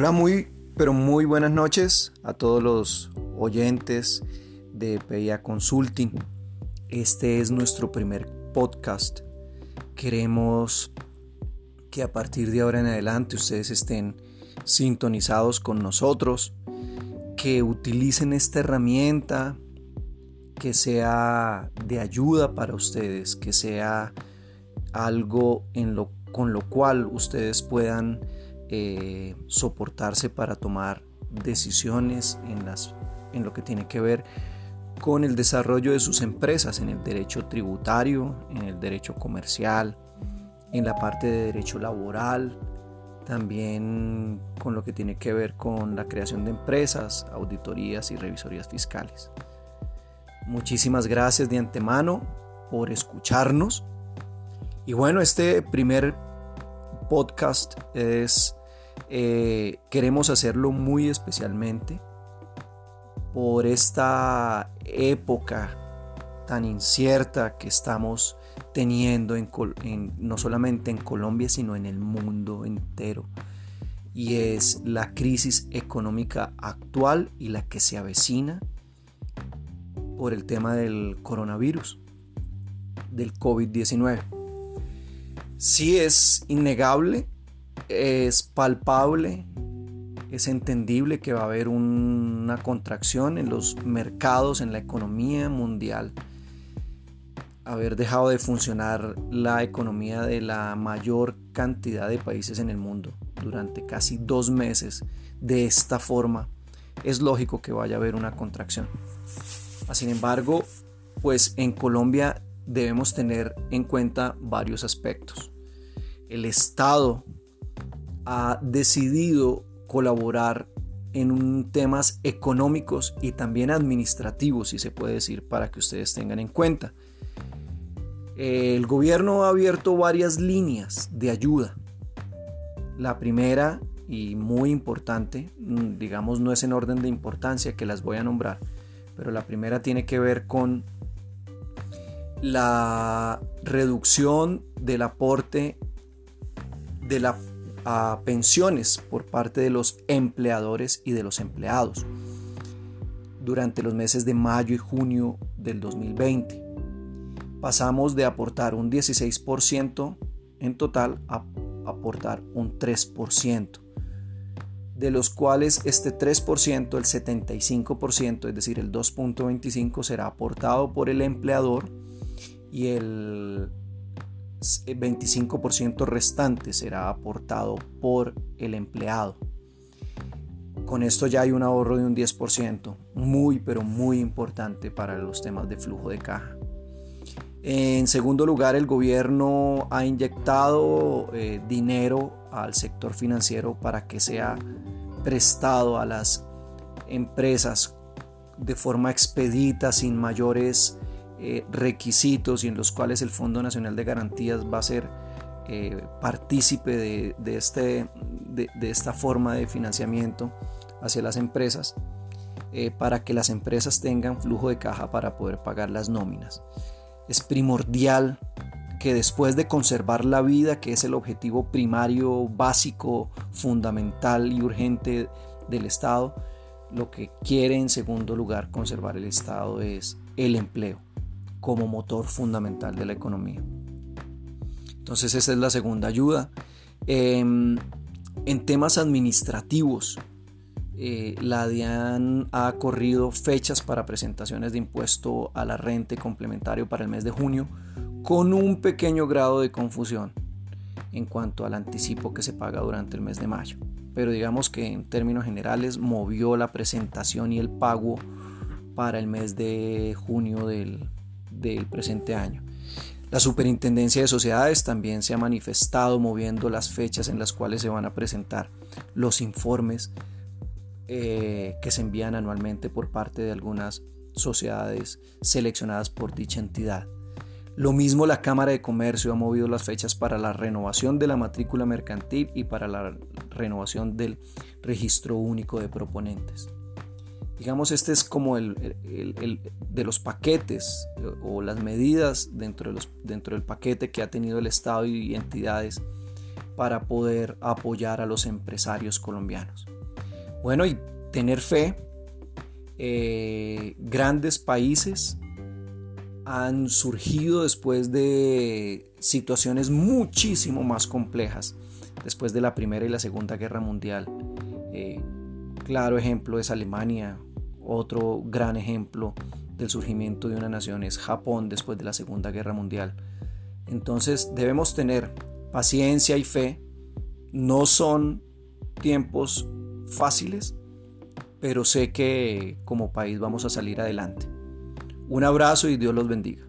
Hola, muy, pero muy buenas noches a todos los oyentes de PIA Consulting. Este es nuestro primer podcast. Queremos que a partir de ahora en adelante ustedes estén sintonizados con nosotros, que utilicen esta herramienta, que sea de ayuda para ustedes, que sea algo en lo, con lo cual ustedes puedan eh, soportarse para tomar decisiones en, las, en lo que tiene que ver con el desarrollo de sus empresas, en el derecho tributario, en el derecho comercial, en la parte de derecho laboral, también con lo que tiene que ver con la creación de empresas, auditorías y revisorías fiscales. Muchísimas gracias de antemano por escucharnos. Y bueno, este primer podcast es eh, queremos hacerlo muy especialmente por esta época tan incierta que estamos teniendo en, no solamente en Colombia, sino en el mundo entero. Y es la crisis económica actual y la que se avecina por el tema del coronavirus, del COVID-19. Sí es innegable es palpable, es entendible que va a haber una contracción en los mercados, en la economía mundial. Haber dejado de funcionar la economía de la mayor cantidad de países en el mundo durante casi dos meses de esta forma, es lógico que vaya a haber una contracción. Sin embargo, pues en Colombia debemos tener en cuenta varios aspectos. El Estado ha decidido colaborar en temas económicos y también administrativos, si se puede decir, para que ustedes tengan en cuenta. El gobierno ha abierto varias líneas de ayuda. La primera y muy importante, mm, digamos no es en orden de importancia que las voy a nombrar, pero la primera tiene que ver con la reducción del aporte de la a pensiones por parte de los empleadores y de los empleados durante los meses de mayo y junio del 2020. Pasamos de aportar un 16% en total a aportar un 3%, de los cuales este 3%, el 75%, es decir, el 2.25 será aportado por el empleador y el 25% restante será aportado por el empleado. Con esto ya hay un ahorro de un 10%, muy pero muy importante para los temas de flujo de caja. En segundo lugar, el gobierno ha inyectado eh, dinero al sector financiero para que sea prestado a las empresas de forma expedita, sin mayores eh, requisitos y en los cuales el Fondo Nacional de Garantías va a ser eh, partícipe de, este, de, esta forma de financiamiento hacia las empresas eh, para que las empresas tengan flujo de caja para poder pagar las nóminas. Es primordial que después de conservar la vida, que es el objetivo primario, básico, fundamental y urgente del Estado, lo que quiere en segundo lugar conservar el Estado es el empleo como motor fundamental de la economía. Entonces esa es la segunda ayuda. Em, en temas administrativos, eh, la DIAN ha corrido fechas para presentaciones de impuesto a la renta complementario para el mes de junio con un pequeño grado de confusión en cuanto al anticipo que se paga durante el mes de mayo. Pero digamos que en términos generales movió la presentación y el pago para el mes de junio del, del presente año. La Superintendencia de Sociedades también se ha manifestado moviendo las fechas en las cuales se van a presentar los informes eh, que se envían anualmente por parte de algunas sociedades seleccionadas por dicha entidad. Lo mismo la Cámara de Comercio ha movido las fechas para la renovación de la matrícula mercantil y para la renovación del registro único de proponentes. Digamos, este es como el, de los paquetes o las medidas dentro, de los, dentro del paquete que ha tenido el Estado y entidades para poder apoyar a los empresarios colombianos. Bueno, y tener fe, eh, grandes países han surgido después de situaciones muchísimo más complejas, después de la Primera y la Segunda Guerra Mundial. Eh, claro ejemplo es Alemania, otro gran ejemplo del surgimiento de una nación es Japón después de la Segunda Guerra Mundial. Entonces debemos tener paciencia y fe. No son tiempos fáciles, pero sé que como país vamos a salir adelante. Un abrazo y Dios los bendiga.